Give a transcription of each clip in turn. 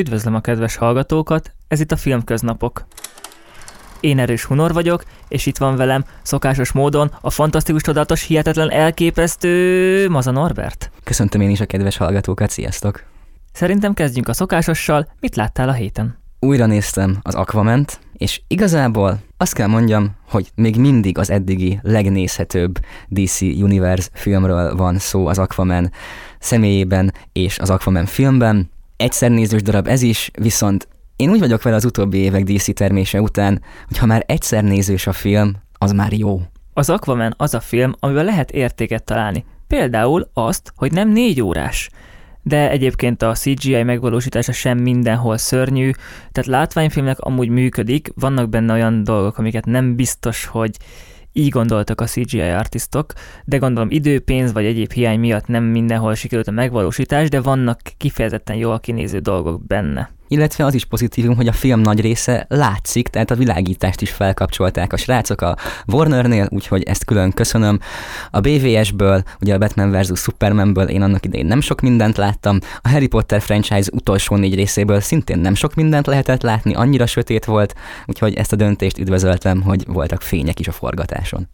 Üdvözlöm a kedves hallgatókat, ez itt a Filmköznapok. Én Erős Hunor vagyok, és itt van velem szokásos módon a fantasztikus, csodálatos, hihetetlen, elképesztő Maza Norbert. Köszöntöm én is a kedves hallgatókat, sziasztok! Szerintem kezdjünk a szokásossal. Mit láttál a héten? Újra néztem az Aquament, és igazából azt kell mondjam, hogy még mindig az eddigi legnézhetőbb DC Universe filmről van szó az Aquaman személyében és az Aquaman filmben. Egyszer nézős darab ez is, viszont én úgy vagyok vele az utóbbi évek DC termése után, hogy ha már egyszer nézős a film, az már jó. Az Aquaman az a film, amiben lehet értéket találni. Például azt, hogy nem négy órás de egyébként a CGI megvalósítása sem mindenhol szörnyű, tehát látványfilmnek amúgy működik, vannak benne olyan dolgok, amiket nem biztos, hogy így gondoltak a CGI artistok, de gondolom idő, pénz vagy egyéb hiány miatt nem mindenhol sikerült a megvalósítás, de vannak kifejezetten jól kinéző dolgok benne illetve az is pozitívum, hogy a film nagy része látszik, tehát a világítást is felkapcsolták a srácok a Warnernél, úgyhogy ezt külön köszönöm. A BVS-ből, ugye a Batman vs. Supermanből én annak idején nem sok mindent láttam, a Harry Potter franchise utolsó négy részéből szintén nem sok mindent lehetett látni, annyira sötét volt, úgyhogy ezt a döntést üdvözöltem, hogy voltak fények is a forgatáson.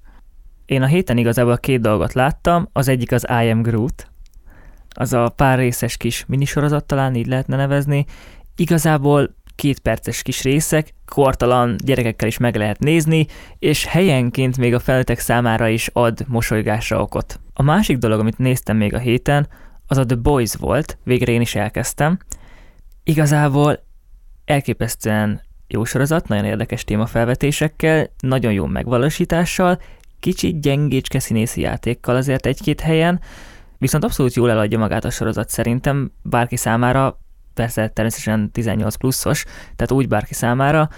Én a héten igazából két dolgot láttam, az egyik az I Am Groot, az a pár részes kis minisorozat talán így lehetne nevezni, Igazából két perces kis részek, kortalan gyerekekkel is meg lehet nézni, és helyenként még a felnőttek számára is ad mosolygásra okot. A másik dolog, amit néztem még a héten, az a The Boys volt, végre én is elkezdtem. Igazából elképesztően jó sorozat, nagyon érdekes témafelvetésekkel, nagyon jó megvalósítással, kicsit gyengécske színészi játékkal azért egy-két helyen, viszont abszolút jól eladja magát a sorozat szerintem, bárki számára persze természetesen 18 pluszos, tehát úgy bárki számára,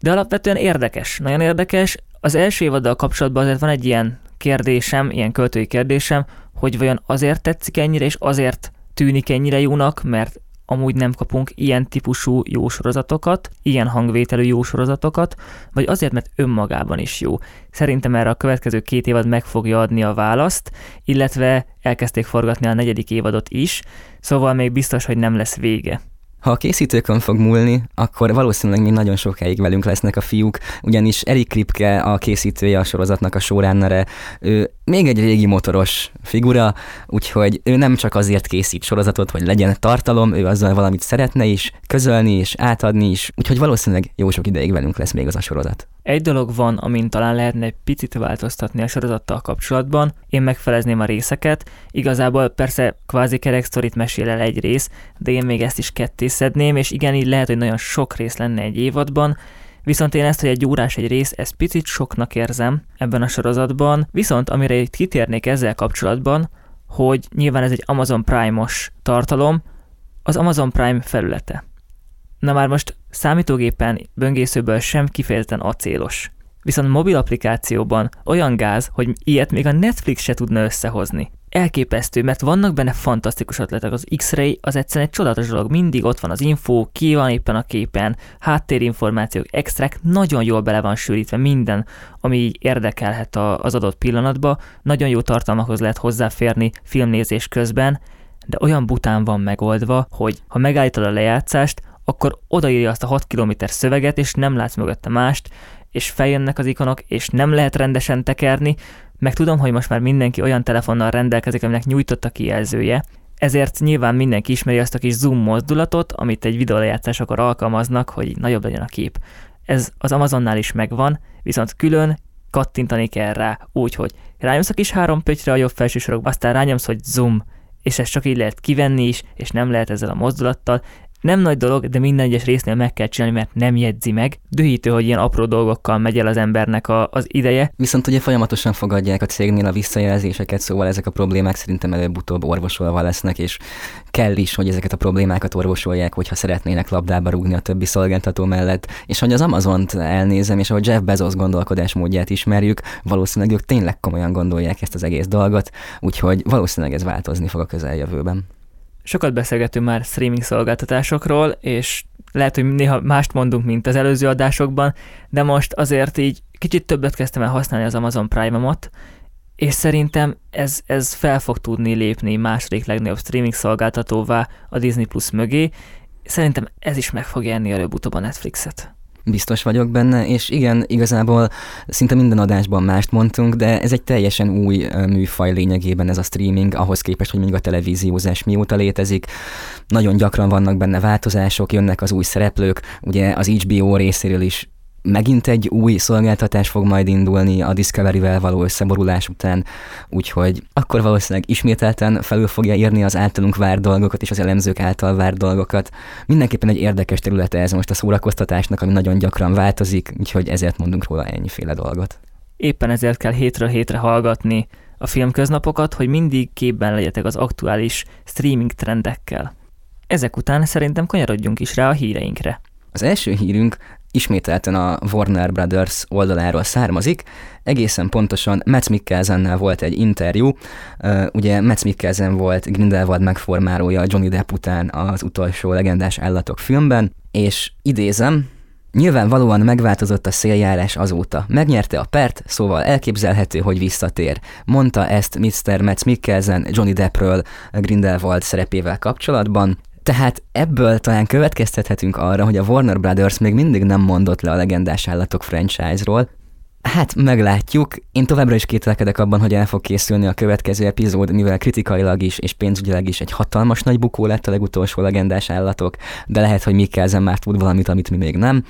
de alapvetően érdekes, nagyon érdekes. Az első évaddal kapcsolatban azért van egy ilyen kérdésem, ilyen költői kérdésem, hogy vajon azért tetszik ennyire, és azért tűnik ennyire jónak, mert amúgy nem kapunk ilyen típusú jó sorozatokat, ilyen hangvételű jó sorozatokat, vagy azért, mert önmagában is jó. Szerintem erre a következő két évad meg fogja adni a választ, illetve elkezdték forgatni a negyedik évadot is, szóval még biztos, hogy nem lesz vége. Ha a készítőkön fog múlni, akkor valószínűleg még nagyon sokáig velünk lesznek a fiúk, ugyanis Erik Kripke, a készítője a sorozatnak a showrunnere, ő még egy régi motoros figura, úgyhogy ő nem csak azért készít sorozatot, hogy legyen tartalom, ő azzal valamit szeretne is közölni és átadni is, úgyhogy valószínűleg jó sok ideig velünk lesz még az a sorozat. Egy dolog van, amin talán lehetne egy picit változtatni a sorozattal kapcsolatban, én megfelezném a részeket, igazából persze kvázi kerek mesél el egy rész, de én még ezt is kettészedném, és igen, így lehet, hogy nagyon sok rész lenne egy évadban, Viszont én ezt, hogy egy órás egy rész, ezt picit soknak érzem ebben a sorozatban, viszont amire itt kitérnék ezzel kapcsolatban, hogy nyilván ez egy Amazon Prime-os tartalom, az Amazon Prime felülete. Na már most számítógépen böngészőből sem kifejezetten acélos. Viszont mobil applikációban olyan gáz, hogy ilyet még a Netflix se tudna összehozni. Elképesztő, mert vannak benne fantasztikus ötletek. Az X-Ray az egyszerűen egy csodálatos dolog. Mindig ott van az info, ki van éppen a képen, háttérinformációk, extrák, nagyon jól bele van sűrítve minden, ami érdekelhet az adott pillanatba. Nagyon jó tartalmakhoz lehet hozzáférni filmnézés közben, de olyan bután van megoldva, hogy ha megállítod a lejátszást, akkor odaírja azt a 6 km szöveget, és nem látsz mögötte mást, és feljönnek az ikonok, és nem lehet rendesen tekerni, meg tudom, hogy most már mindenki olyan telefonnal rendelkezik, aminek nyújtott a kijelzője, ezért nyilván mindenki ismeri azt a kis zoom mozdulatot, amit egy videólejátszásakor alkalmaznak, hogy nagyobb legyen a kép. Ez az Amazonnál is megvan, viszont külön kattintani kell rá, úgyhogy rányomsz a kis három pöttyre a jobb felső sorokba, aztán rányomsz, hogy zoom, és ezt csak így lehet kivenni is, és nem lehet ezzel a mozdulattal, nem nagy dolog, de minden egyes résznél meg kell csinálni, mert nem jegyzi meg. Dühítő, hogy ilyen apró dolgokkal megy el az embernek a, az ideje. Viszont ugye folyamatosan fogadják a cégnél a visszajelzéseket, szóval ezek a problémák szerintem előbb-utóbb orvosolva lesznek, és kell is, hogy ezeket a problémákat orvosolják, hogyha szeretnének labdába rúgni a többi szolgáltató mellett. És hogy az Amazont elnézem, és ahogy Jeff Bezos gondolkodásmódját ismerjük, valószínűleg ők tényleg komolyan gondolják ezt az egész dolgot, úgyhogy valószínűleg ez változni fog a közeljövőben. Sokat beszélgetünk már streaming szolgáltatásokról, és lehet, hogy néha mást mondunk, mint az előző adásokban, de most azért így kicsit többet kezdtem el használni az Amazon Prime-omot, és szerintem ez, ez fel fog tudni lépni második legnagyobb streaming szolgáltatóvá a Disney Plus mögé, Szerintem ez is meg fogja enni előbb-utóbb a Netflixet. Biztos vagyok benne, és igen, igazából szinte minden adásban mást mondtunk, de ez egy teljesen új műfaj lényegében ez a streaming, ahhoz képest, hogy még a televíziózás mióta létezik. Nagyon gyakran vannak benne változások, jönnek az új szereplők, ugye az HBO részéről is megint egy új szolgáltatás fog majd indulni a Discovery-vel való összeborulás után, úgyhogy akkor valószínűleg ismételten felül fogja írni az általunk vár dolgokat és az elemzők által vár dolgokat. Mindenképpen egy érdekes területe ez most a szórakoztatásnak, ami nagyon gyakran változik, úgyhogy ezért mondunk róla ennyiféle dolgot. Éppen ezért kell hétről hétre hallgatni a filmköznapokat, hogy mindig képben legyetek az aktuális streaming trendekkel. Ezek után szerintem kanyarodjunk is rá a híreinkre. Az első hírünk ismételten a Warner Brothers oldaláról származik. Egészen pontosan Matt Mikkelsennel volt egy interjú. Ugye Matt Mikkelsen volt Grindelwald megformálója Johnny Depp után az utolsó legendás állatok filmben, és idézem, Nyilvánvalóan megváltozott a széljárás azóta. Megnyerte a pert, szóval elképzelhető, hogy visszatér. Mondta ezt Mr. Matt Mikkelsen Johnny Deppről Grindelwald szerepével kapcsolatban. Tehát ebből talán következtethetünk arra, hogy a Warner Brothers még mindig nem mondott le a legendás állatok franchise-ról, Hát meglátjuk. Én továbbra is kételkedek abban, hogy el fog készülni a következő epizód, mivel kritikailag is és pénzügyileg is egy hatalmas nagy bukó lett a legutolsó legendás állatok, de lehet, hogy Mikkelzen már tud valamit, amit mi még nem.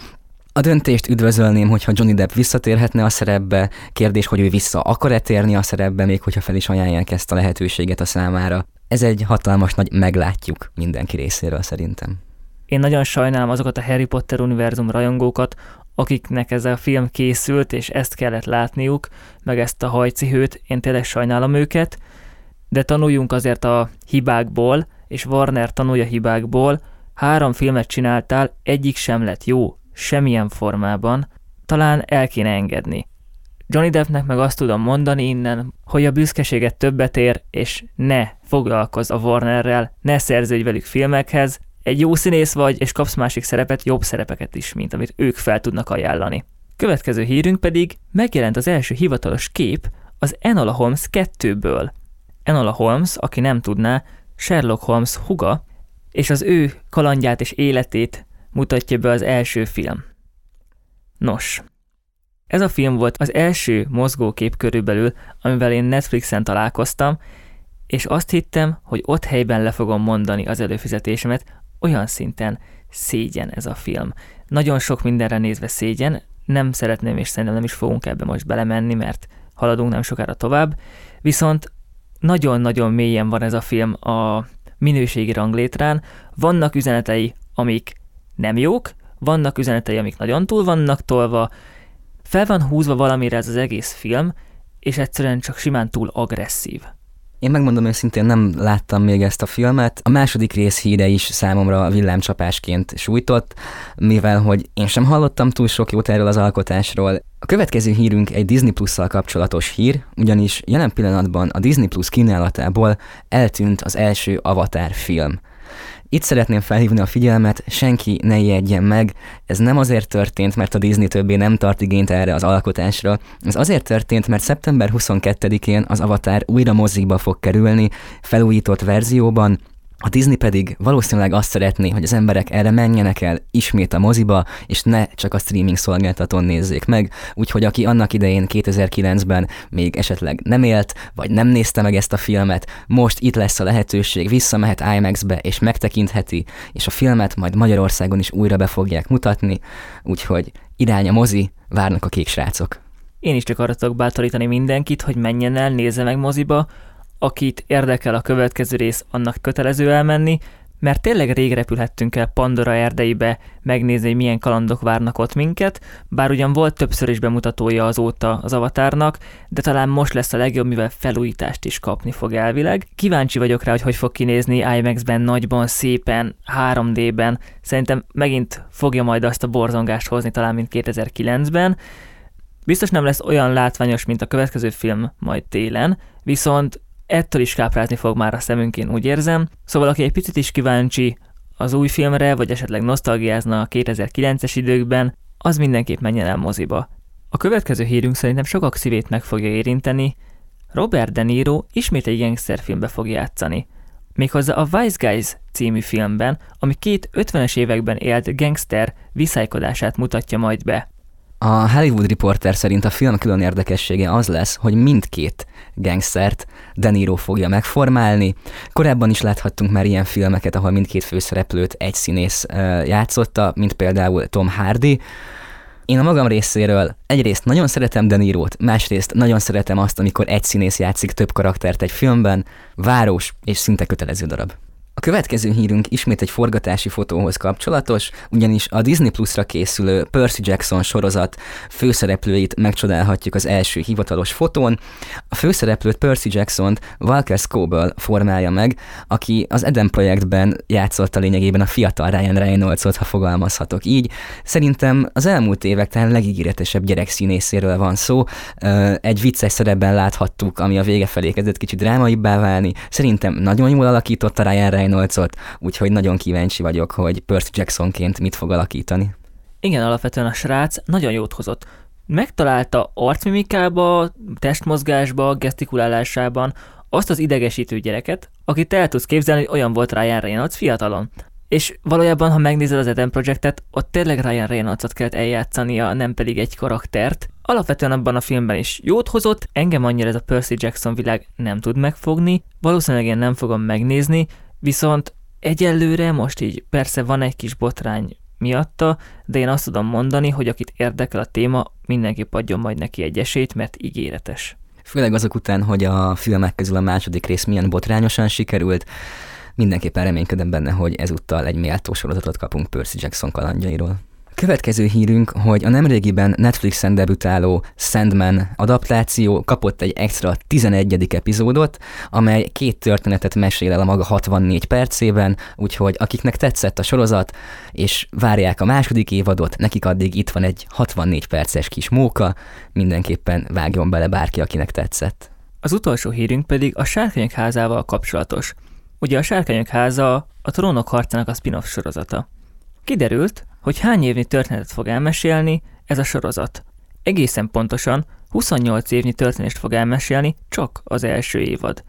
A döntést üdvözölném, hogyha Johnny Depp visszatérhetne a szerepbe, kérdés, hogy ő vissza akar-e térni a szerepbe, még hogyha fel is ajánlják ezt a lehetőséget a számára. Ez egy hatalmas nagy meglátjuk mindenki részéről szerintem. Én nagyon sajnálom azokat a Harry Potter univerzum rajongókat, akiknek ez a film készült, és ezt kellett látniuk, meg ezt a hajcihőt, én tényleg sajnálom őket, de tanuljunk azért a hibákból, és Warner tanulja hibákból, három filmet csináltál, egyik sem lett jó, semmilyen formában, talán el kéne engedni. Johnny Deppnek meg azt tudom mondani innen, hogy a büszkeséget többet ér, és ne foglalkozz a Warnerrel, ne szerződj velük filmekhez, egy jó színész vagy, és kapsz másik szerepet, jobb szerepeket is, mint amit ők fel tudnak ajánlani. Következő hírünk pedig megjelent az első hivatalos kép az Enola Holmes 2-ből. Enola Holmes, aki nem tudná, Sherlock Holmes huga, és az ő kalandját és életét mutatja be az első film. Nos, ez a film volt az első mozgókép körülbelül, amivel én Netflixen találkoztam, és azt hittem, hogy ott helyben le fogom mondani az előfizetésemet, olyan szinten szégyen ez a film. Nagyon sok mindenre nézve szégyen, nem szeretném és szerintem nem is fogunk ebbe most belemenni, mert haladunk nem sokára tovább, viszont nagyon-nagyon mélyen van ez a film a minőségi ranglétrán, vannak üzenetei, amik nem jók, vannak üzenetei, amik nagyon túl vannak tolva, fel van húzva valamire ez az egész film, és egyszerűen csak simán túl agresszív. Én megmondom őszintén, nem láttam még ezt a filmet. A második rész híre is számomra villámcsapásként sújtott, mivel hogy én sem hallottam túl sok jót erről az alkotásról. A következő hírünk egy Disney Plus-szal kapcsolatos hír, ugyanis jelen pillanatban a Disney Plus kínálatából eltűnt az első Avatar film. Itt szeretném felhívni a figyelmet, senki ne ijedjen meg, ez nem azért történt, mert a Disney többé nem tart igényt erre az alkotásra, ez azért történt, mert szeptember 22-én az Avatar újra mozikba fog kerülni, felújított verzióban, a Disney pedig valószínűleg azt szeretné, hogy az emberek erre menjenek el ismét a moziba, és ne csak a streaming szolgáltatón nézzék meg, úgyhogy aki annak idején 2009-ben még esetleg nem élt, vagy nem nézte meg ezt a filmet, most itt lesz a lehetőség, visszamehet IMAX-be és megtekintheti, és a filmet majd Magyarországon is újra be fogják mutatni, úgyhogy irány a mozi, várnak a kék srácok. Én is csak arra tudok bátorítani mindenkit, hogy menjen el, nézze meg moziba, akit érdekel a következő rész, annak kötelező elmenni, mert tényleg rég repülhettünk el Pandora erdeibe megnézni, hogy milyen kalandok várnak ott minket, bár ugyan volt többször is bemutatója azóta az avatárnak, de talán most lesz a legjobb, mivel felújítást is kapni fog elvileg. Kíváncsi vagyok rá, hogy hogy fog kinézni IMAX-ben, nagyban, szépen, 3D-ben. Szerintem megint fogja majd azt a borzongást hozni talán, mint 2009-ben. Biztos nem lesz olyan látványos, mint a következő film majd télen, viszont ettől is káprázni fog már a szemünk, én úgy érzem. Szóval aki egy picit is kíváncsi az új filmre, vagy esetleg nosztalgiázna a 2009-es időkben, az mindenképp menjen el moziba. A következő hírünk szerintem sokak szívét meg fogja érinteni. Robert De Niro ismét egy gangsterfilmbe fog játszani. Méghozzá a Wise Guys című filmben, ami két 50-es években élt gangster viszálykodását mutatja majd be. A Hollywood Reporter szerint a film külön érdekessége az lesz, hogy mindkét gangstert De Niro fogja megformálni. Korábban is láthattunk már ilyen filmeket, ahol mindkét főszereplőt egy színész játszotta, mint például Tom Hardy. Én a magam részéről egyrészt nagyon szeretem De Niro-t, másrészt nagyon szeretem azt, amikor egy színész játszik több karaktert egy filmben, város és szinte kötelező darab. A következő hírünk ismét egy forgatási fotóhoz kapcsolatos, ugyanis a Disney Plus-ra készülő Percy Jackson sorozat főszereplőit megcsodálhatjuk az első hivatalos fotón. A főszereplőt Percy Jackson-t Walker Scoble formálja meg, aki az Eden projektben játszotta lényegében a fiatal Ryan Reynoldsot, ha fogalmazhatok így. Szerintem az elmúlt évek talán legígéretesebb gyerekszínészéről van szó. Egy vicces szerepben láthattuk, ami a vége felé kezdett kicsit drámaibbá válni. Szerintem nagyon jól alakította Ryan Reynolds Reynoldsot, úgyhogy nagyon kíváncsi vagyok, hogy Percy Jacksonként mit fog alakítani. Igen, alapvetően a srác nagyon jót hozott. Megtalálta arcmimikába, testmozgásba, gesztikulálásában azt az idegesítő gyereket, akit el tudsz képzelni, hogy olyan volt Ryan Reynolds fiatalon. És valójában, ha megnézed az Eden Projectet, ott tényleg Ryan Reynoldsot kellett eljátszania, nem pedig egy karaktert. Alapvetően abban a filmben is jót hozott, engem annyira ez a Percy Jackson világ nem tud megfogni, valószínűleg én nem fogom megnézni, Viszont egyelőre most így persze van egy kis botrány miatta, de én azt tudom mondani, hogy akit érdekel a téma, mindenképp adjon majd neki egy esélyt, mert ígéretes. Főleg azok után, hogy a filmek közül a második rész milyen botrányosan sikerült, mindenképpen reménykedem benne, hogy ezúttal egy méltó sorozatot kapunk Percy Jackson kalandjairól. Következő hírünk, hogy a nemrégiben Netflixen debütáló Sandman adaptáció kapott egy extra 11. epizódot, amely két történetet mesél el a maga 64 percében, úgyhogy akiknek tetszett a sorozat, és várják a második évadot, nekik addig itt van egy 64 perces kis móka, mindenképpen vágjon bele bárki, akinek tetszett. Az utolsó hírünk pedig a Sárkányok házával kapcsolatos. Ugye a Sárkányok háza a Trónok harcának a spin-off sorozata. Kiderült, hogy hány évnyi történetet fog elmesélni ez a sorozat. Egészen pontosan 28 évnyi történést fog elmesélni csak az első évad.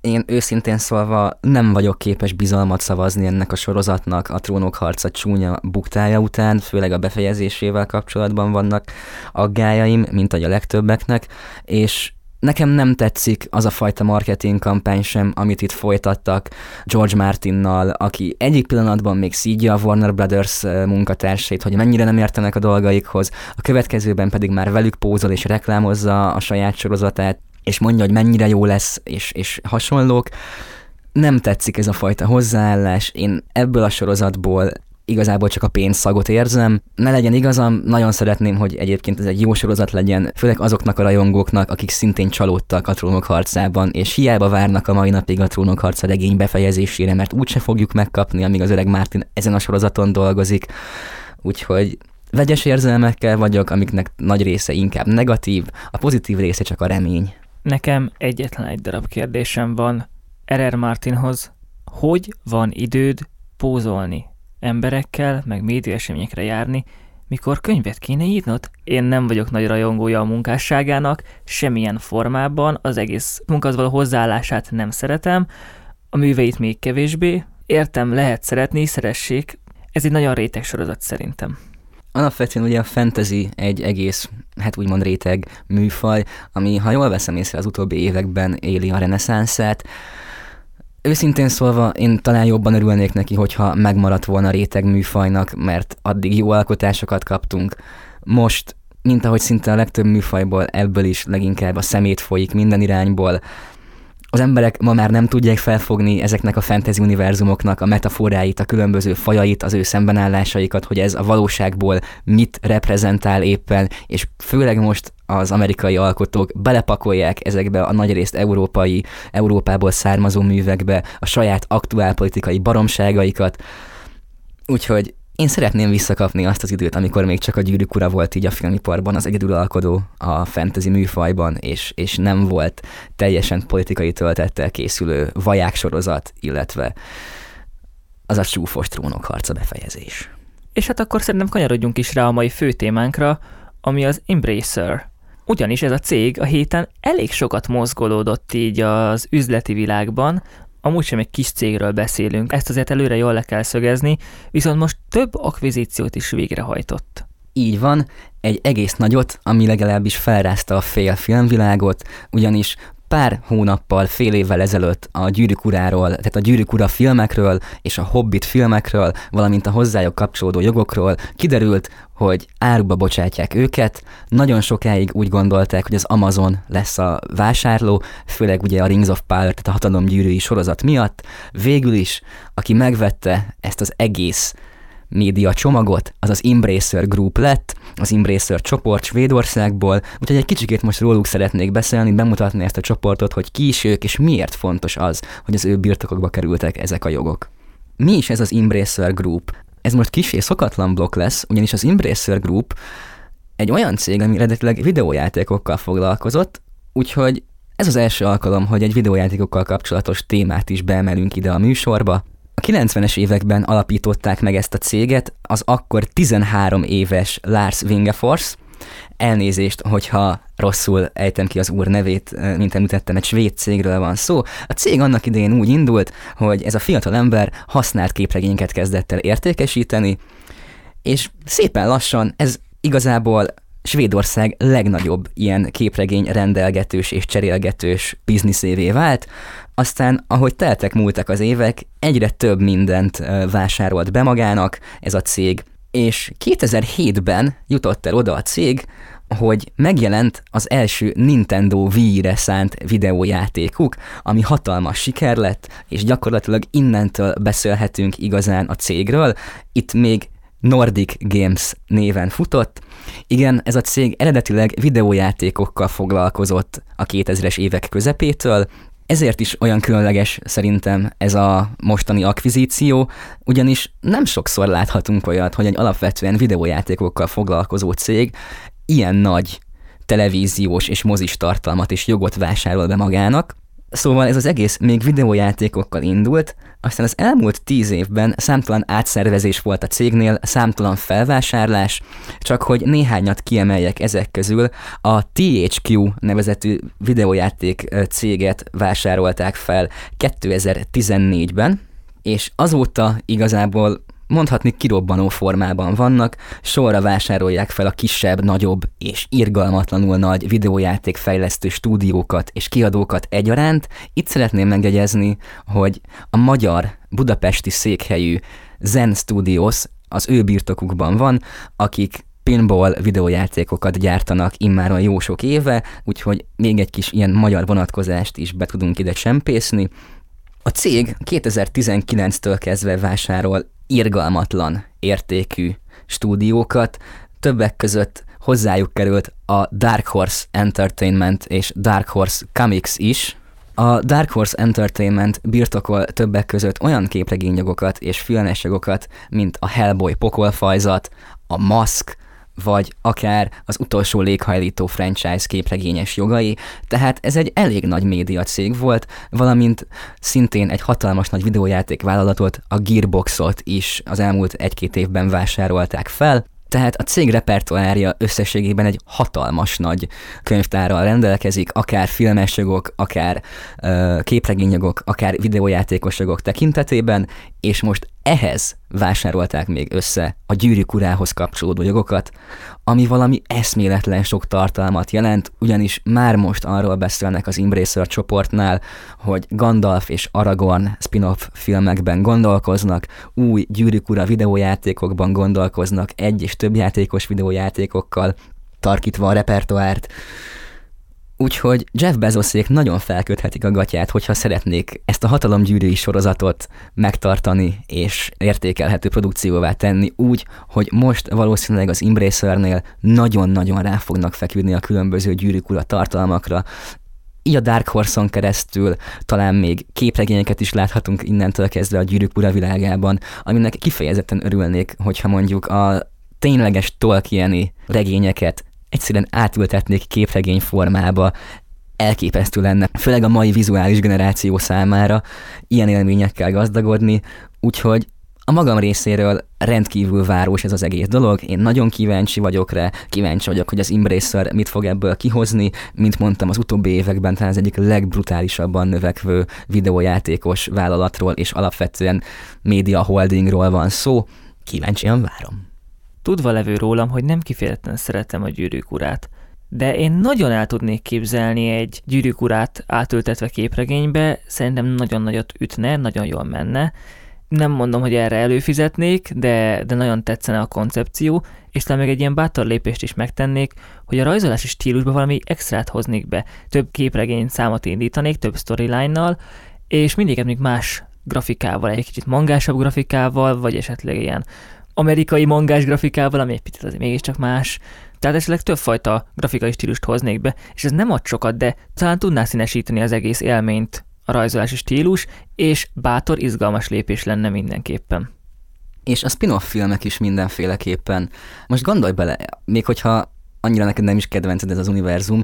Én őszintén szólva nem vagyok képes bizalmat szavazni ennek a sorozatnak a trónok harca csúnya buktája után, főleg a befejezésével kapcsolatban vannak aggájaim, mint ahogy a legtöbbeknek, és Nekem nem tetszik az a fajta marketing kampány sem, amit itt folytattak George Martinnal, aki egyik pillanatban még szígya a Warner Brothers munkatársait, hogy mennyire nem értenek a dolgaikhoz, a következőben pedig már velük pózol és reklámozza a saját sorozatát, és mondja, hogy mennyire jó lesz, és, és hasonlók. Nem tetszik ez a fajta hozzáállás, én ebből a sorozatból igazából csak a pénzszagot érzem. Ne legyen igazam, nagyon szeretném, hogy egyébként ez egy jó sorozat legyen, főleg azoknak a rajongóknak, akik szintén csalódtak a trónok harcában, és hiába várnak a mai napig a trónok harca regény befejezésére, mert úgyse fogjuk megkapni, amíg az öreg Martin ezen a sorozaton dolgozik. Úgyhogy vegyes érzelmekkel vagyok, amiknek nagy része inkább negatív, a pozitív része csak a remény. Nekem egyetlen egy darab kérdésem van R.R. Martinhoz. Hogy van időd pózolni? Emberekkel, meg média eseményekre járni, mikor könyvet kéne írnod? Én nem vagyok nagy rajongója a munkásságának, semmilyen formában, az egész munkahhoz való hozzáállását nem szeretem, a műveit még kevésbé. Értem, lehet szeretni, szeressék. Ez egy nagyon réteg sorozat szerintem. Alapvetően ugye a fantasy egy egész, hát úgymond réteg műfaj, ami, ha jól veszem észre, az utóbbi években éli a reneszánszát. Őszintén szólva, én talán jobban örülnék neki, hogyha megmaradt volna réteg műfajnak, mert addig jó alkotásokat kaptunk. Most, mint ahogy szinte a legtöbb műfajból, ebből is leginkább a szemét folyik minden irányból, az emberek ma már nem tudják felfogni ezeknek a fantasy univerzumoknak a metaforáit, a különböző fajait, az ő szembenállásaikat, hogy ez a valóságból mit reprezentál éppen, és főleg most az amerikai alkotók belepakolják ezekbe a nagyrészt európai, Európából származó művekbe a saját aktuál politikai baromságaikat. Úgyhogy én szeretném visszakapni azt az időt, amikor még csak a gyűrűk ura volt így a filmiparban az egyedülalkodó a fantasy műfajban, és, és nem volt teljesen politikai töltettel készülő vaják sorozat, illetve az a csúfos trónok harca befejezés. És hát akkor szerintem kanyarodjunk is rá a mai fő témánkra, ami az Embracer. Ugyanis ez a cég a héten elég sokat mozgolódott így az üzleti világban, amúgy sem egy kis cégről beszélünk, ezt azért előre jól le kell szögezni, viszont most több akvizíciót is végrehajtott. Így van, egy egész nagyot, ami legalábbis felrázta a fél filmvilágot, ugyanis pár hónappal, fél évvel ezelőtt a Gyűrűk uráról, tehát a Gyűrűk ura filmekről és a Hobbit filmekről, valamint a hozzájuk kapcsolódó jogokról kiderült, hogy áruba bocsátják őket. Nagyon sokáig úgy gondolták, hogy az Amazon lesz a vásárló, főleg ugye a Rings of Power, tehát a hatalom gyűrűi sorozat miatt. Végül is, aki megvette ezt az egész média csomagot, az az Embracer Group lett, az Embracer csoport Svédországból, úgyhogy egy kicsikét most róluk szeretnék beszélni, bemutatni ezt a csoportot, hogy ki is ők, és miért fontos az, hogy az ő birtokokba kerültek ezek a jogok. Mi is ez az Embracer Group? Ez most kis és szokatlan blokk lesz, ugyanis az Embracer Group egy olyan cég, ami eredetileg videójátékokkal foglalkozott, úgyhogy ez az első alkalom, hogy egy videójátékokkal kapcsolatos témát is beemelünk ide a műsorba. A 90-es években alapították meg ezt a céget az akkor 13 éves Lars Wingefors, elnézést, hogyha rosszul ejtem ki az úr nevét, mint említettem, egy svéd cégről van szó. A cég annak idején úgy indult, hogy ez a fiatal ember használt képregényeket kezdett el értékesíteni, és szépen lassan ez igazából Svédország legnagyobb ilyen képregény rendelgetős és cserélgetős bizniszévé vált, aztán, ahogy teltek múltak az évek, egyre több mindent vásárolt be magának ez a cég, és 2007-ben jutott el oda a cég, hogy megjelent az első Nintendo Wii-re szánt videójátékuk, ami hatalmas siker lett, és gyakorlatilag innentől beszélhetünk igazán a cégről. Itt még Nordic Games néven futott. Igen, ez a cég eredetileg videójátékokkal foglalkozott a 2000-es évek közepétől, ezért is olyan különleges szerintem ez a mostani akvizíció, ugyanis nem sokszor láthatunk olyat, hogy egy alapvetően videójátékokkal foglalkozó cég ilyen nagy televíziós és mozis tartalmat és jogot vásárol be magának, Szóval ez az egész még videójátékokkal indult, aztán az elmúlt tíz évben számtalan átszervezés volt a cégnél, számtalan felvásárlás, csak hogy néhányat kiemeljek ezek közül, a THQ nevezetű videójáték céget vásárolták fel 2014-ben, és azóta igazából mondhatni kirobbanó formában vannak, sorra vásárolják fel a kisebb, nagyobb és irgalmatlanul nagy videójáték fejlesztő stúdiókat és kiadókat egyaránt. Itt szeretném megjegyezni, hogy a magyar budapesti székhelyű Zen Studios az ő birtokukban van, akik pinball videójátékokat gyártanak immáron jó sok éve, úgyhogy még egy kis ilyen magyar vonatkozást is be tudunk ide csempészni. A cég 2019-től kezdve vásárol irgalmatlan értékű stúdiókat, többek között hozzájuk került a Dark Horse Entertainment és Dark Horse Comics is. A Dark Horse Entertainment birtokol többek között olyan képregényjogokat és filmes jogokat, mint a Hellboy pokolfajzat, a Mask, vagy akár az utolsó léghajlító franchise képregényes jogai, tehát ez egy elég nagy média cég volt, valamint szintén egy hatalmas nagy videójáték vállalatot, a Gearboxot is az elmúlt egy-két évben vásárolták fel, tehát a cég repertoárja összességében egy hatalmas nagy könyvtárral rendelkezik, akár filmes jogok, akár uh, képregényjogok, akár videójátékos jogok tekintetében, és most ehhez vásárolták még össze a gyűrűk urához kapcsolódó jogokat, ami valami eszméletlen sok tartalmat jelent, ugyanis már most arról beszélnek az Embracer csoportnál, hogy Gandalf és Aragorn spin-off filmekben gondolkoznak, új gyűrűk ura videójátékokban gondolkoznak, egy és több játékos videójátékokkal, tarkítva a repertoárt, Úgyhogy Jeff Bezoszék nagyon felköthetik a gatyát, hogyha szeretnék ezt a hatalomgyűrűi sorozatot megtartani és értékelhető produkcióvá tenni úgy, hogy most valószínűleg az Embracernél nagyon-nagyon rá fognak feküdni a különböző gyűrűk tartalmakra, így a Dark Horse-on keresztül talán még képregényeket is láthatunk innentől kezdve a gyűrűk ura világában, aminek kifejezetten örülnék, hogyha mondjuk a tényleges Tolkieni regényeket egyszerűen átültetnék képregény formába, elképesztő lenne, főleg a mai vizuális generáció számára ilyen élményekkel gazdagodni, úgyhogy A magam részéről rendkívül város ez az egész dolog, én nagyon kíváncsi vagyok rá, kíváncsi vagyok, hogy az Embracer mit fog ebből kihozni, mint mondtam, az utóbbi években talán az egyik legbrutálisabban növekvő videójátékos vállalatról és alapvetően média holdingról van szó, kíváncsian várom. Tudva levő rólam, hogy nem kifejezetten szeretem a gyűrűk urát, de én nagyon el tudnék képzelni egy gyűrűk urát átültetve képregénybe, szerintem nagyon nagyot ütne, nagyon jól menne, nem mondom, hogy erre előfizetnék, de, de nagyon tetszene a koncepció, és talán még egy ilyen bátor lépést is megtennék, hogy a rajzolási stílusba valami extrát hoznék be. Több képregény számot indítanék, több storyline-nal, és mindig még más grafikával, egy kicsit mangásabb grafikával, vagy esetleg ilyen amerikai mangás grafikával, ami egy picit azért mégiscsak más. Tehát esetleg többfajta grafikai stílust hoznék be, és ez nem ad sokat, de talán tudná színesíteni az egész élményt a rajzolási stílus, és bátor, izgalmas lépés lenne mindenképpen. És a spin-off filmek is mindenféleképpen. Most gondolj bele, még hogyha annyira neked nem is kedvenced ez az univerzum,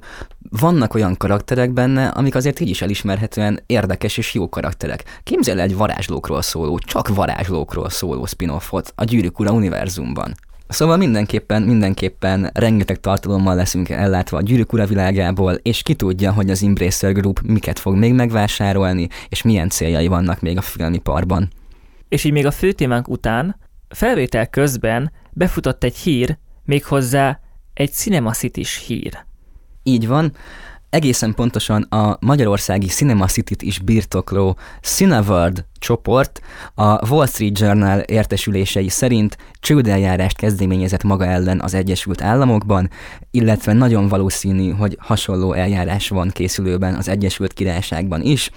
vannak olyan karakterek benne, amik azért így is elismerhetően érdekes és jó karakterek. Képzelj egy varázslókról szóló, csak varázslókról szóló spin-offot a Gyűrűk Ura univerzumban. Szóval mindenképpen, mindenképpen rengeteg tartalommal leszünk ellátva a gyűrűk ura világából, és ki tudja, hogy az Embracer Group miket fog még megvásárolni, és milyen céljai vannak még a filmiparban. És így még a főtémánk után, felvétel közben befutott egy hír, méghozzá egy Cinema city hír. Így van, egészen pontosan a magyarországi Cinema City-t is birtokló Cineworld csoport a Wall Street Journal értesülései szerint csődeljárást kezdeményezett maga ellen az Egyesült Államokban, illetve nagyon valószínű, hogy hasonló eljárás van készülőben az Egyesült Királyságban is.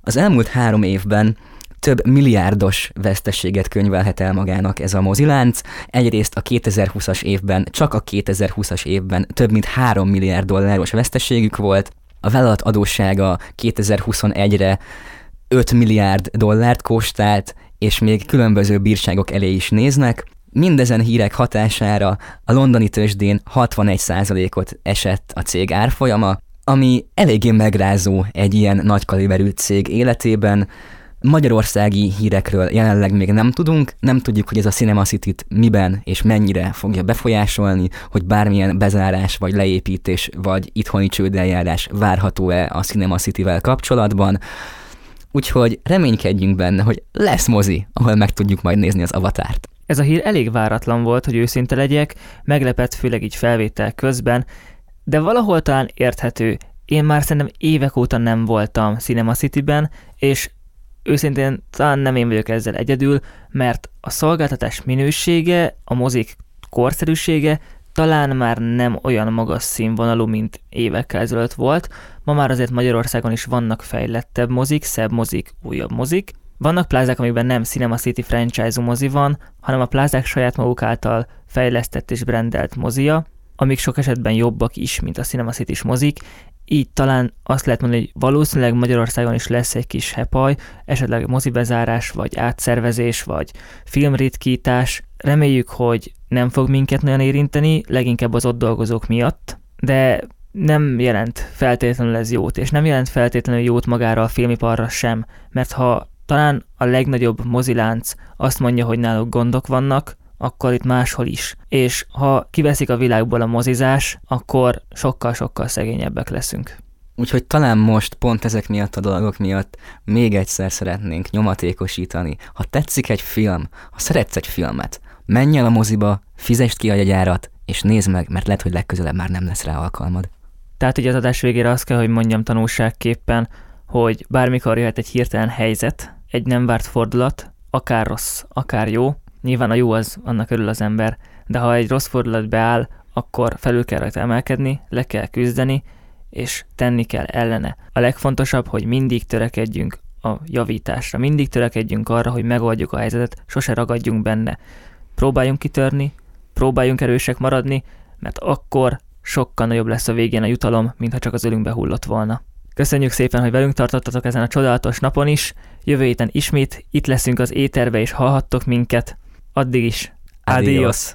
Az elmúlt három évben több milliárdos veszteséget könyvelhet el magának ez a mozilánc. Egyrészt a 2020-as évben, csak a 2020-as évben több mint 3 milliárd dolláros veszteségük volt, a vállalat adóssága 2021-re 5 milliárd dollárt kóstált, és még különböző bírságok elé is néznek. Mindezen hírek hatására a londoni tőzsdén 61%-ot esett a cég árfolyama, ami eléggé megrázó egy ilyen nagy kaliberű cég életében. Magyarországi hírekről jelenleg még nem tudunk, nem tudjuk, hogy ez a Cinema city miben és mennyire fogja befolyásolni, hogy bármilyen bezárás vagy leépítés vagy itthoni csődeljárás várható-e a Cinema City-vel kapcsolatban. Úgyhogy reménykedjünk benne, hogy lesz mozi, ahol meg tudjuk majd nézni az avatárt. Ez a hír elég váratlan volt, hogy őszinte legyek, meglepett főleg így felvétel közben, de valahol talán érthető. Én már szerintem évek óta nem voltam Cinema City-ben, és őszintén talán nem én vagyok ezzel egyedül, mert a szolgáltatás minősége, a mozik korszerűsége talán már nem olyan magas színvonalú, mint évekkel ezelőtt volt. Ma már azért Magyarországon is vannak fejlettebb mozik, szebb mozik, újabb mozik. Vannak plázák, amikben nem Cinema City franchise mozi van, hanem a plázák saját maguk által fejlesztett és brandelt mozia, amik sok esetben jobbak is, mint a Cinema city mozik, így talán azt lehet mondani, hogy valószínűleg Magyarországon is lesz egy kis hepaj, esetleg mozibezárás, vagy átszervezés, vagy filmritkítás. Reméljük, hogy nem fog minket nagyon érinteni, leginkább az ott dolgozók miatt, de nem jelent feltétlenül ez jót, és nem jelent feltétlenül jót magára a filmiparra sem, mert ha talán a legnagyobb mozilánc azt mondja, hogy náluk gondok vannak, akkor itt máshol is. És ha kiveszik a világból a mozizás, akkor sokkal-sokkal szegényebbek leszünk. Úgyhogy talán most pont ezek miatt a dolgok miatt még egyszer szeretnénk nyomatékosítani. Ha tetszik egy film, ha szeretsz egy filmet, menj el a moziba, fizest ki a jegyárat, és nézd meg, mert lehet, hogy legközelebb már nem lesz rá alkalmad. Tehát ugye az adás végére azt kell, hogy mondjam tanulságképpen, hogy bármikor jöhet egy hirtelen helyzet, egy nem várt fordulat, akár rossz, akár jó, Nyilván a jó az, annak örül az ember, de ha egy rossz fordulat beáll, akkor felül kell rajta emelkedni, le kell küzdeni, és tenni kell ellene. A legfontosabb, hogy mindig törekedjünk a javításra, mindig törekedjünk arra, hogy megoldjuk a helyzetet, sose ragadjunk benne. Próbáljunk kitörni, próbáljunk erősek maradni, mert akkor sokkal nagyobb lesz a végén a jutalom, mintha csak az ölünkbe hullott volna. Köszönjük szépen, hogy velünk tartottatok ezen a csodálatos napon is. Jövő héten ismét itt leszünk az éterbe, és hallhattok minket. Addig is. Adios. Adios.